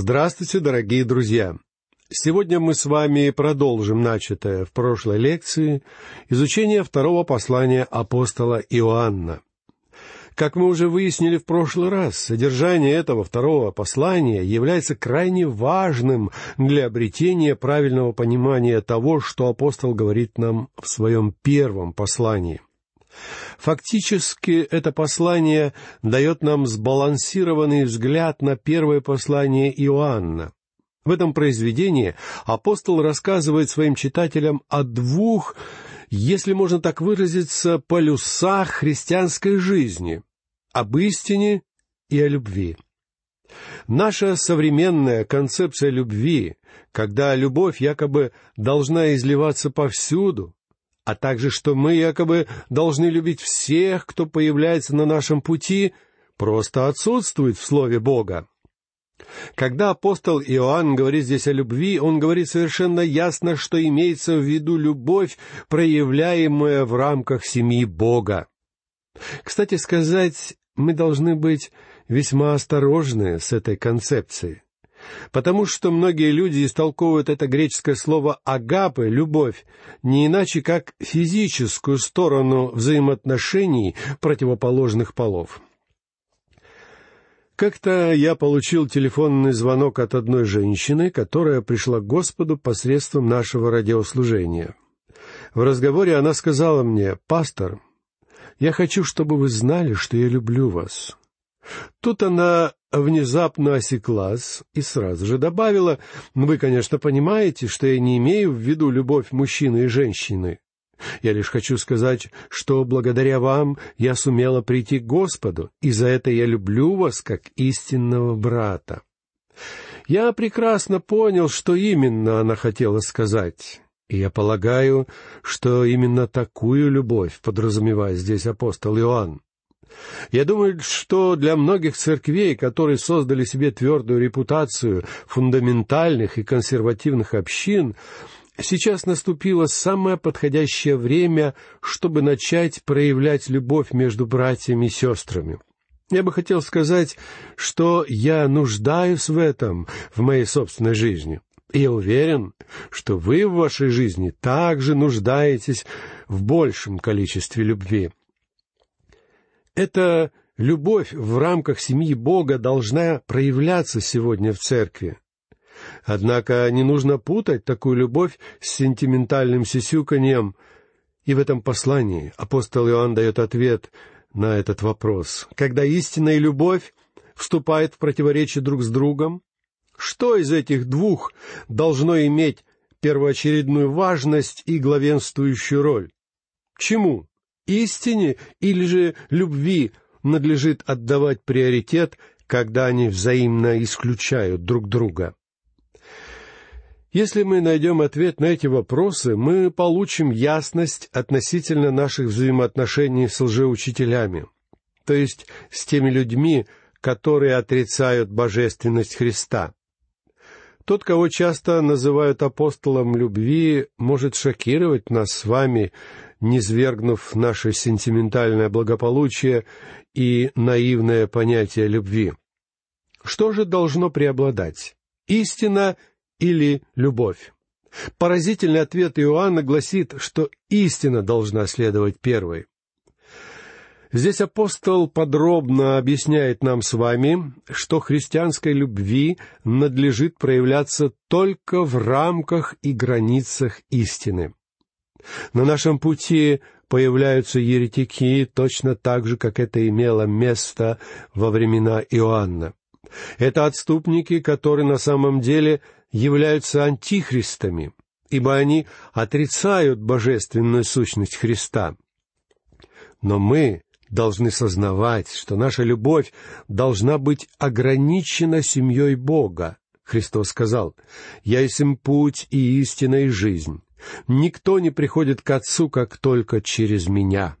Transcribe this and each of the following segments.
Здравствуйте, дорогие друзья! Сегодня мы с вами продолжим начатое в прошлой лекции изучение второго послания апостола Иоанна. Как мы уже выяснили в прошлый раз, содержание этого второго послания является крайне важным для обретения правильного понимания того, что апостол говорит нам в своем первом послании. Фактически это послание дает нам сбалансированный взгляд на первое послание Иоанна. В этом произведении апостол рассказывает своим читателям о двух, если можно так выразиться, полюсах христианской жизни — об истине и о любви. Наша современная концепция любви, когда любовь якобы должна изливаться повсюду, а также что мы якобы должны любить всех, кто появляется на нашем пути, просто отсутствует в Слове Бога. Когда апостол Иоанн говорит здесь о любви, он говорит совершенно ясно, что имеется в виду любовь, проявляемая в рамках семьи Бога. Кстати сказать, мы должны быть весьма осторожны с этой концепцией. Потому что многие люди истолковывают это греческое слово «агапы» — «любовь» не иначе, как физическую сторону взаимоотношений противоположных полов. Как-то я получил телефонный звонок от одной женщины, которая пришла к Господу посредством нашего радиослужения. В разговоре она сказала мне, «Пастор, я хочу, чтобы вы знали, что я люблю вас». Тут она внезапно осеклась и сразу же добавила, «Вы, конечно, понимаете, что я не имею в виду любовь мужчины и женщины. Я лишь хочу сказать, что благодаря вам я сумела прийти к Господу, и за это я люблю вас как истинного брата». Я прекрасно понял, что именно она хотела сказать. И я полагаю, что именно такую любовь подразумевает здесь апостол Иоанн. Я думаю, что для многих церквей, которые создали себе твердую репутацию фундаментальных и консервативных общин, сейчас наступило самое подходящее время, чтобы начать проявлять любовь между братьями и сестрами. Я бы хотел сказать, что я нуждаюсь в этом в моей собственной жизни. И я уверен, что вы в вашей жизни также нуждаетесь в большем количестве любви. Эта любовь в рамках семьи Бога должна проявляться сегодня в церкви. Однако не нужно путать такую любовь с сентиментальным сисюканьем, и в этом послании апостол Иоанн дает ответ на этот вопрос. Когда истинная любовь вступает в противоречие друг с другом, что из этих двух должно иметь первоочередную важность и главенствующую роль? Чему? Истине или же любви надлежит отдавать приоритет, когда они взаимно исключают друг друга? Если мы найдем ответ на эти вопросы, мы получим ясность относительно наших взаимоотношений с лжеучителями, то есть с теми людьми, которые отрицают божественность Христа. Тот, кого часто называют апостолом любви, может шокировать нас с вами, низвергнув наше сентиментальное благополучие и наивное понятие любви. Что же должно преобладать? Истина или любовь? Поразительный ответ Иоанна гласит, что истина должна следовать первой. Здесь апостол подробно объясняет нам с вами, что христианской любви надлежит проявляться только в рамках и границах истины. На нашем пути появляются еретики точно так же, как это имело место во времена Иоанна. Это отступники, которые на самом деле являются антихристами, ибо они отрицают божественную сущность Христа. Но мы должны сознавать, что наша любовь должна быть ограничена семьей Бога. Христос сказал, «Я есть путь и истина и жизнь. Никто не приходит к Отцу, как только через меня.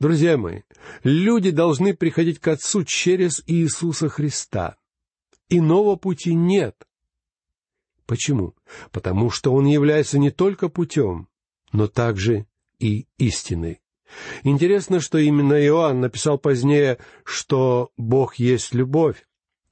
Друзья мои, люди должны приходить к Отцу через Иисуса Христа. Иного пути нет. Почему? Потому что Он является не только путем, но также и истиной. Интересно, что именно Иоанн написал позднее, что Бог есть любовь,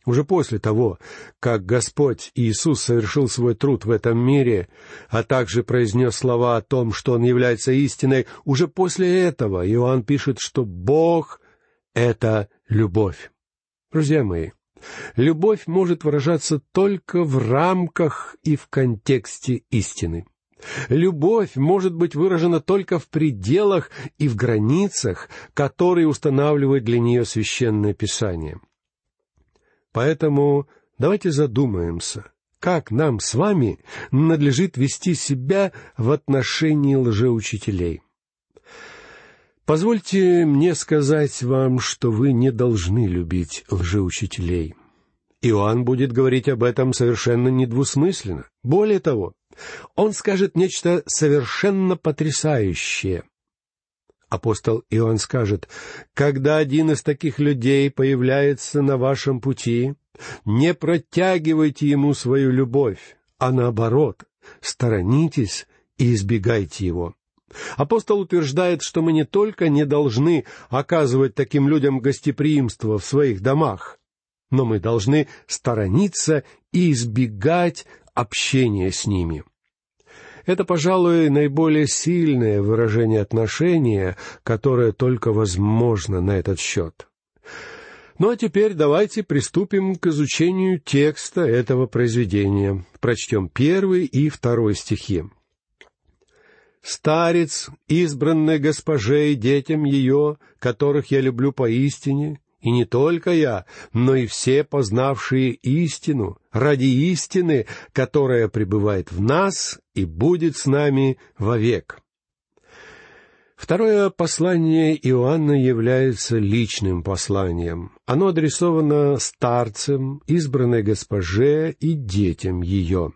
Уже после того, как Господь Иисус совершил свой труд в этом мире, а также произнес слова о том, что Он является истиной, уже после этого Иоанн пишет, что Бог — это любовь. Друзья мои, любовь может выражаться только в рамках и в контексте истины. Любовь может быть выражена только в пределах и в границах, которые устанавливает для нее священное писание — Поэтому давайте задумаемся, как нам с вами надлежит вести себя в отношении лжеучителей. Позвольте мне сказать вам, что вы не должны любить лжеучителей. Иоанн будет говорить об этом совершенно недвусмысленно. Более того, он скажет нечто совершенно потрясающее. Апостол Иоанн скажет, «Когда один из таких людей появляется на вашем пути, не протягивайте ему свою любовь, а наоборот, сторонитесь и избегайте его». Апостол утверждает, что мы не только не должны оказывать таким людям гостеприимство в своих домах, но мы должны сторониться и избегать общения с ними. Это, пожалуй, наиболее сильное выражение отношения, которое только возможно на этот счет. Ну а теперь давайте приступим к изучению текста этого произведения. Прочтем первый и второй стихи. «Старец, избранный госпоже и детям ее, которых я люблю поистине, и не только я, но и все познавшие истину, ради истины, которая пребывает в нас и будет с нами вовек. Второе послание Иоанна является личным посланием. Оно адресовано старцам, избранной госпоже и детям ее.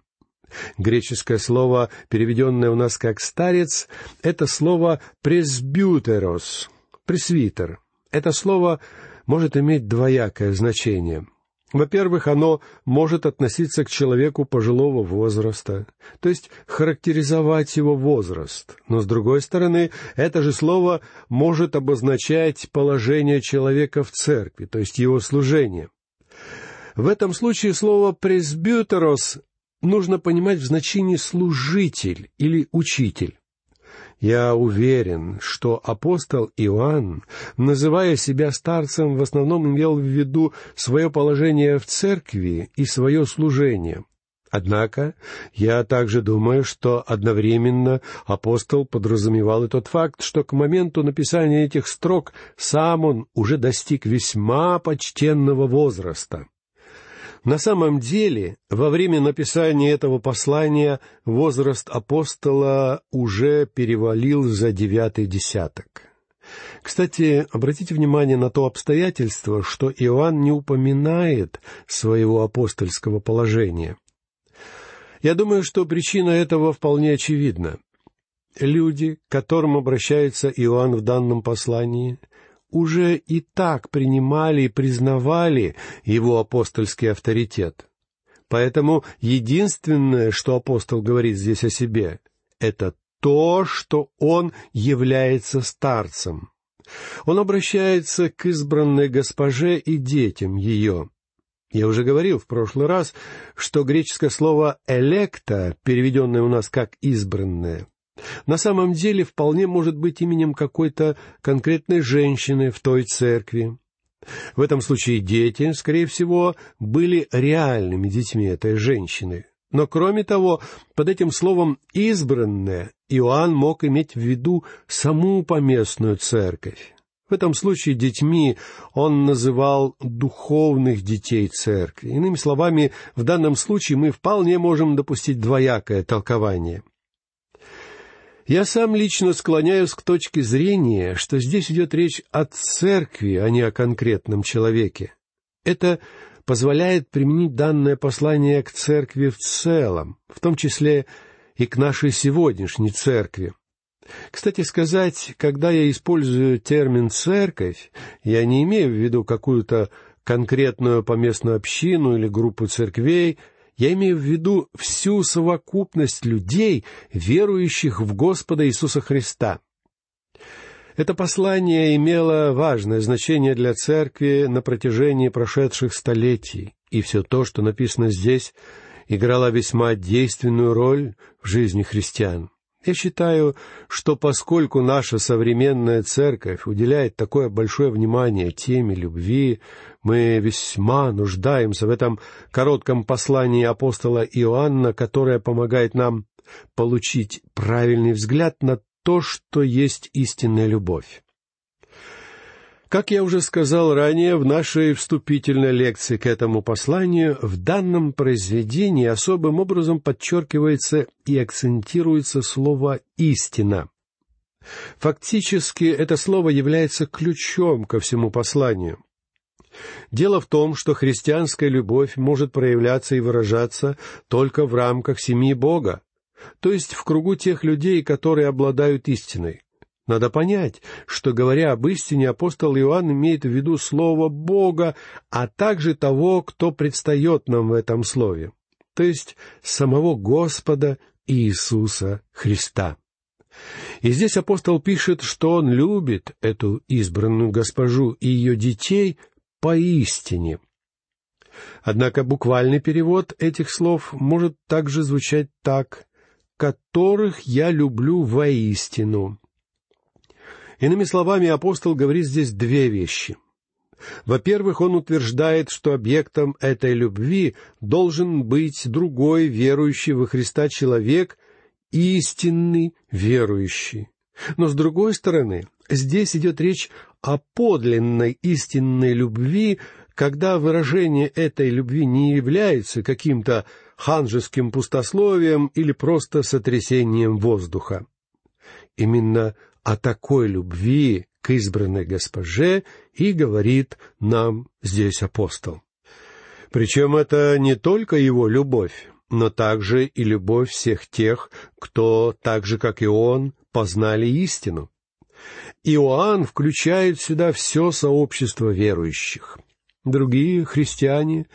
Греческое слово, переведенное у нас как «старец», это слово «пресбютерос», «пресвитер». Это слово может иметь двоякое значение. Во-первых, оно может относиться к человеку пожилого возраста, то есть характеризовать его возраст. Но, с другой стороны, это же слово может обозначать положение человека в церкви, то есть его служение. В этом случае слово «пресбютерос» нужно понимать в значении «служитель» или «учитель». Я уверен, что апостол Иоанн, называя себя старцем, в основном имел в виду свое положение в церкви и свое служение. Однако я также думаю, что одновременно апостол подразумевал и тот факт, что к моменту написания этих строк сам он уже достиг весьма почтенного возраста. На самом деле, во время написания этого послания возраст апостола уже перевалил за девятый десяток. Кстати, обратите внимание на то обстоятельство, что Иоанн не упоминает своего апостольского положения. Я думаю, что причина этого вполне очевидна. Люди, к которым обращается Иоанн в данном послании, уже и так принимали и признавали его апостольский авторитет. Поэтому единственное, что апостол говорит здесь о себе, это то, что он является старцем. Он обращается к избранной госпоже и детям ее. Я уже говорил в прошлый раз, что греческое слово «электа», переведенное у нас как «избранное», на самом деле вполне может быть именем какой-то конкретной женщины в той церкви. В этом случае дети, скорее всего, были реальными детьми этой женщины. Но кроме того, под этим словом «избранная» Иоанн мог иметь в виду саму поместную церковь. В этом случае детьми он называл духовных детей церкви. Иными словами, в данном случае мы вполне можем допустить двоякое толкование — я сам лично склоняюсь к точке зрения, что здесь идет речь о церкви, а не о конкретном человеке. Это позволяет применить данное послание к церкви в целом, в том числе и к нашей сегодняшней церкви. Кстати сказать, когда я использую термин «церковь», я не имею в виду какую-то конкретную поместную общину или группу церквей — я имею в виду всю совокупность людей, верующих в Господа Иисуса Христа. Это послание имело важное значение для церкви на протяжении прошедших столетий, и все то, что написано здесь, играло весьма действенную роль в жизни христиан. Я считаю, что поскольку наша современная церковь уделяет такое большое внимание теме любви, мы весьма нуждаемся в этом коротком послании апостола Иоанна, которое помогает нам получить правильный взгляд на то, что есть истинная любовь. Как я уже сказал ранее в нашей вступительной лекции к этому посланию, в данном произведении особым образом подчеркивается и акцентируется слово «истина». Фактически это слово является ключом ко всему посланию. Дело в том, что христианская любовь может проявляться и выражаться только в рамках семьи Бога, то есть в кругу тех людей, которые обладают истиной. Надо понять, что, говоря об истине, апостол Иоанн имеет в виду слово Бога, а также того, кто предстает нам в этом слове, то есть самого Господа Иисуса Христа. И здесь апостол пишет, что он любит эту избранную госпожу и ее детей поистине. Однако буквальный перевод этих слов может также звучать так «которых я люблю воистину». Иными словами, апостол говорит здесь две вещи. Во-первых, он утверждает, что объектом этой любви должен быть другой верующий во Христа человек, истинный верующий. Но с другой стороны, здесь идет речь о подлинной истинной любви, когда выражение этой любви не является каким-то ханжеским пустословием или просто сотрясением воздуха. Именно о такой любви к избранной госпоже и говорит нам здесь апостол. Причем это не только его любовь, но также и любовь всех тех, кто, так же как и он, познали истину. Иоанн включает сюда все сообщество верующих. Другие христиане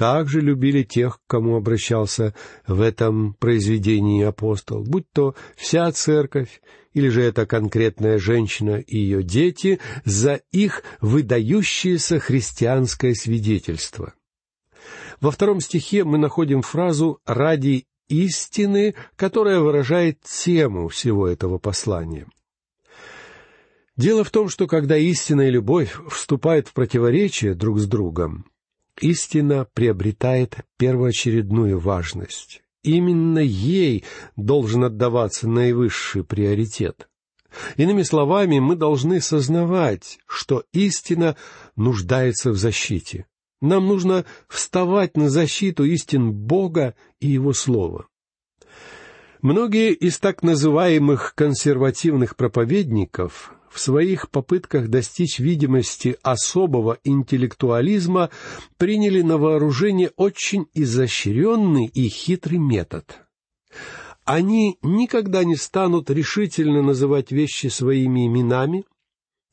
также любили тех, к кому обращался в этом произведении апостол, будь то вся церковь или же это конкретная женщина и ее дети, за их выдающееся христианское свидетельство. Во втором стихе мы находим фразу «ради истины», которая выражает тему всего этого послания. Дело в том, что когда истина и любовь вступают в противоречие друг с другом, истина приобретает первоочередную важность. Именно ей должен отдаваться наивысший приоритет. Иными словами, мы должны сознавать, что истина нуждается в защите. Нам нужно вставать на защиту истин Бога и Его Слова. Многие из так называемых консервативных проповедников в своих попытках достичь видимости особого интеллектуализма приняли на вооружение очень изощренный и хитрый метод. Они никогда не станут решительно называть вещи своими именами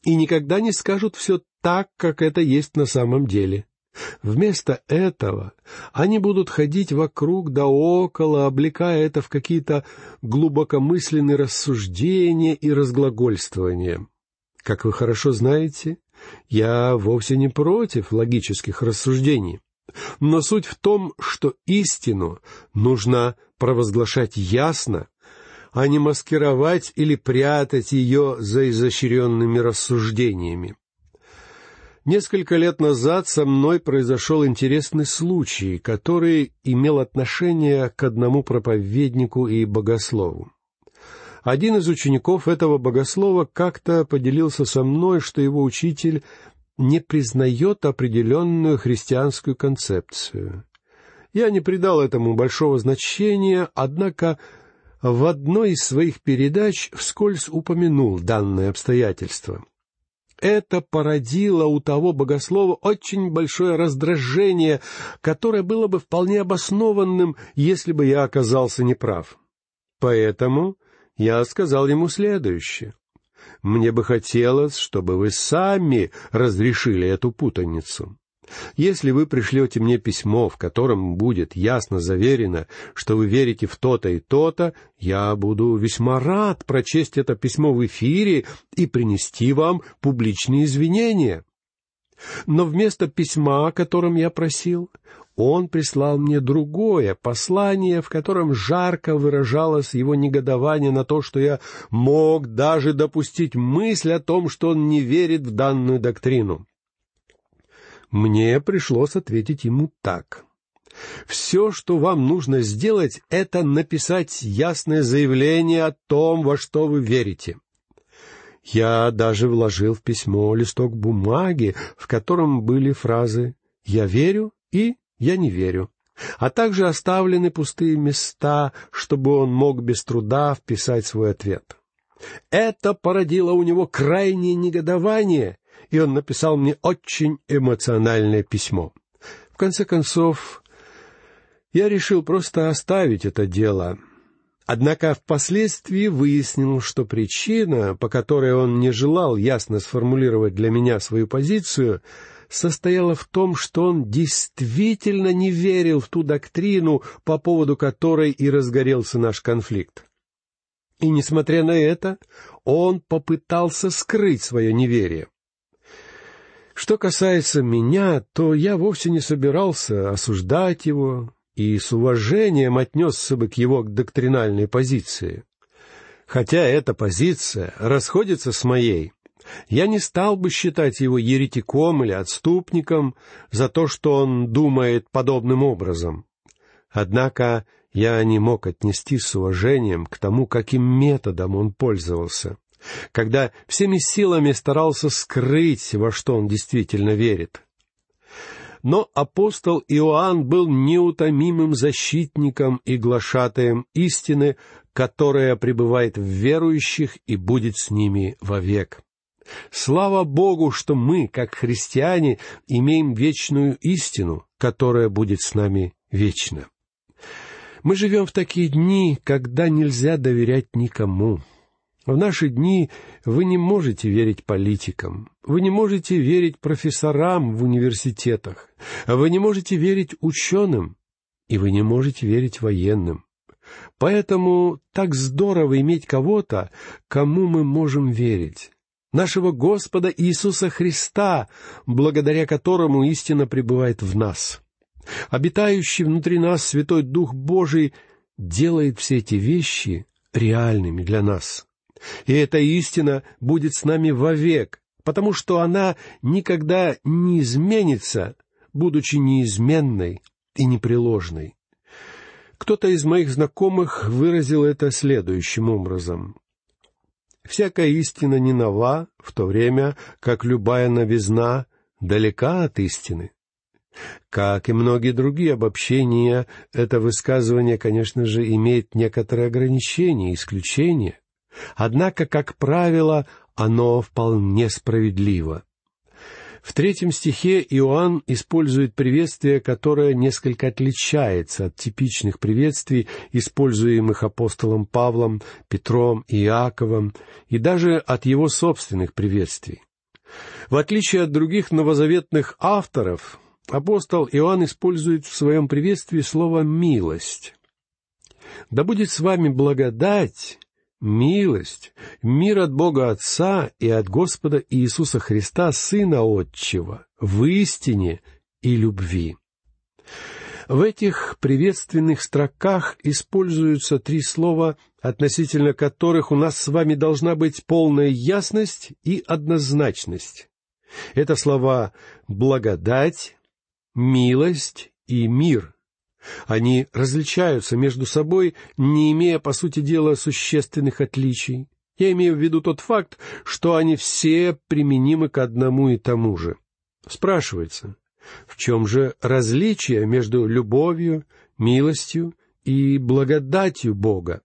и никогда не скажут все так, как это есть на самом деле. Вместо этого они будут ходить вокруг да около, облекая это в какие-то глубокомысленные рассуждения и разглагольствования. Как вы хорошо знаете, я вовсе не против логических рассуждений. Но суть в том, что истину нужно провозглашать ясно, а не маскировать или прятать ее за изощренными рассуждениями. Несколько лет назад со мной произошел интересный случай, который имел отношение к одному проповеднику и богослову. Один из учеников этого богослова как-то поделился со мной, что его учитель не признает определенную христианскую концепцию. Я не придал этому большого значения, однако в одной из своих передач вскользь упомянул данное обстоятельство — это породило у того богослова очень большое раздражение, которое было бы вполне обоснованным, если бы я оказался неправ. Поэтому я сказал ему следующее. Мне бы хотелось, чтобы вы сами разрешили эту путаницу. Если вы пришлете мне письмо, в котором будет ясно заверено, что вы верите в то-то и то-то, я буду весьма рад прочесть это письмо в эфире и принести вам публичные извинения. Но вместо письма, о котором я просил, он прислал мне другое послание, в котором жарко выражалось его негодование на то, что я мог даже допустить мысль о том, что он не верит в данную доктрину. Мне пришлось ответить ему так. Все, что вам нужно сделать, это написать ясное заявление о том, во что вы верите. Я даже вложил в письмо листок бумаги, в котором были фразы «Я верю» и «Я не верю», а также оставлены пустые места, чтобы он мог без труда вписать свой ответ. Это породило у него крайнее негодование, и он написал мне очень эмоциональное письмо. В конце концов, я решил просто оставить это дело. Однако впоследствии выяснил, что причина, по которой он не желал ясно сформулировать для меня свою позицию, состояла в том, что он действительно не верил в ту доктрину, по поводу которой и разгорелся наш конфликт. И, несмотря на это, он попытался скрыть свое неверие. Что касается меня, то я вовсе не собирался осуждать его и с уважением отнесся бы к его доктринальной позиции. Хотя эта позиция расходится с моей, я не стал бы считать его еретиком или отступником за то, что он думает подобным образом. Однако я не мог отнести с уважением к тому, каким методом он пользовался когда всеми силами старался скрыть, во что он действительно верит. Но апостол Иоанн был неутомимым защитником и глашатаем истины, которая пребывает в верующих и будет с ними вовек. Слава Богу, что мы, как христиане, имеем вечную истину, которая будет с нами вечно. Мы живем в такие дни, когда нельзя доверять никому. В наши дни вы не можете верить политикам, вы не можете верить профессорам в университетах, вы не можете верить ученым, и вы не можете верить военным. Поэтому так здорово иметь кого-то, кому мы можем верить. Нашего Господа Иисуса Христа, благодаря которому истина пребывает в нас. Обитающий внутри нас Святой Дух Божий делает все эти вещи реальными для нас. И эта истина будет с нами вовек, потому что она никогда не изменится, будучи неизменной и непреложной. Кто-то из моих знакомых выразил это следующим образом. «Всякая истина не нова, в то время как любая новизна далека от истины». Как и многие другие обобщения, это высказывание, конечно же, имеет некоторые ограничения, исключения. Однако, как правило, оно вполне справедливо. В третьем стихе Иоанн использует приветствие, которое несколько отличается от типичных приветствий, используемых апостолом Павлом, Петром и Иаковом, и даже от его собственных приветствий. В отличие от других новозаветных авторов, апостол Иоанн использует в своем приветствии слово «милость». «Да будет с вами благодать милость, мир от Бога Отца и от Господа Иисуса Христа, Сына Отчего, в истине и любви. В этих приветственных строках используются три слова, относительно которых у нас с вами должна быть полная ясность и однозначность. Это слова «благодать», «милость» и «мир», они различаются между собой, не имея, по сути дела, существенных отличий. Я имею в виду тот факт, что они все применимы к одному и тому же. Спрашивается, в чем же различие между любовью, милостью и благодатью Бога?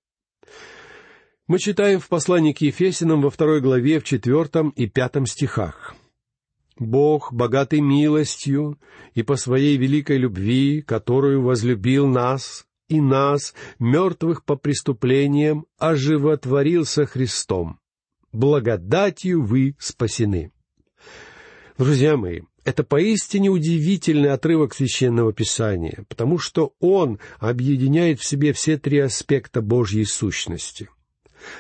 Мы читаем в послании к Ефесинам во второй главе в четвертом и пятом стихах. Бог, богатый милостью и по своей великой любви, которую возлюбил нас и нас, мертвых по преступлениям, оживотворился Христом. Благодатью вы спасены. Друзья мои, это поистине удивительный отрывок священного писания, потому что он объединяет в себе все три аспекта Божьей сущности.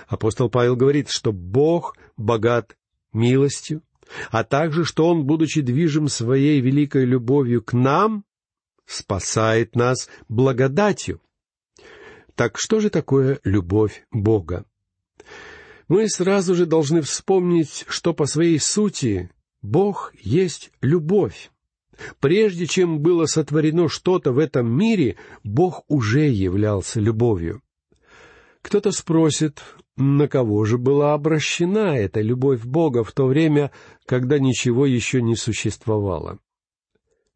Апостол Павел говорит, что Бог богат милостью, а также, что Он, будучи движим своей великой любовью к нам, спасает нас благодатью. Так что же такое любовь Бога? Мы сразу же должны вспомнить, что по своей сути Бог есть любовь. Прежде чем было сотворено что-то в этом мире, Бог уже являлся любовью. Кто-то спросит, на кого же была обращена эта любовь Бога в то время, когда ничего еще не существовало?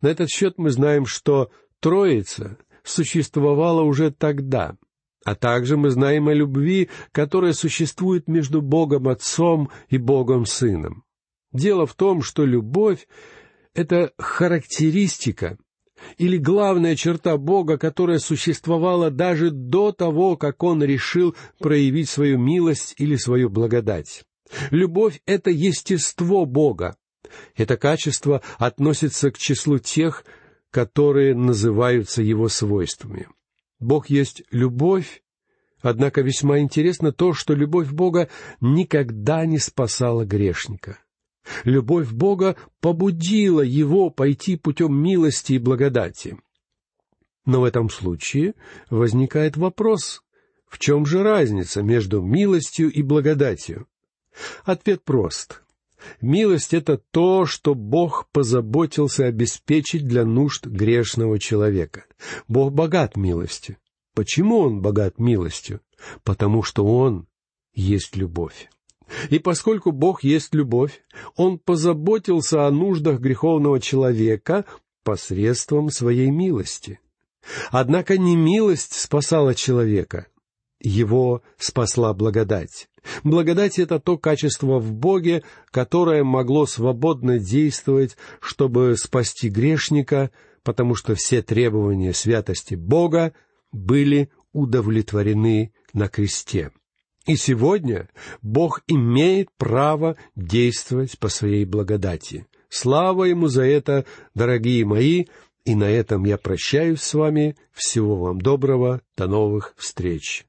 На этот счет мы знаем, что Троица существовала уже тогда, а также мы знаем о любви, которая существует между Богом Отцом и Богом Сыном. Дело в том, что любовь — это характеристика или главная черта Бога, которая существовала даже до того, как Он решил проявить свою милость или свою благодать. Любовь — это естество Бога. Это качество относится к числу тех, которые называются Его свойствами. Бог есть любовь, однако весьма интересно то, что любовь Бога никогда не спасала грешника. Любовь Бога побудила его пойти путем милости и благодати. Но в этом случае возникает вопрос, в чем же разница между милостью и благодатью? Ответ прост. Милость — это то, что Бог позаботился обеспечить для нужд грешного человека. Бог богат милостью. Почему Он богат милостью? Потому что Он есть любовь. И поскольку Бог есть любовь, Он позаботился о нуждах греховного человека посредством своей милости. Однако не милость спасала человека, его спасла благодать. Благодать — это то качество в Боге, которое могло свободно действовать, чтобы спасти грешника, потому что все требования святости Бога были удовлетворены на кресте. И сегодня Бог имеет право действовать по своей благодати. Слава Ему за это, дорогие мои, и на этом я прощаюсь с вами. Всего вам доброго, до новых встреч.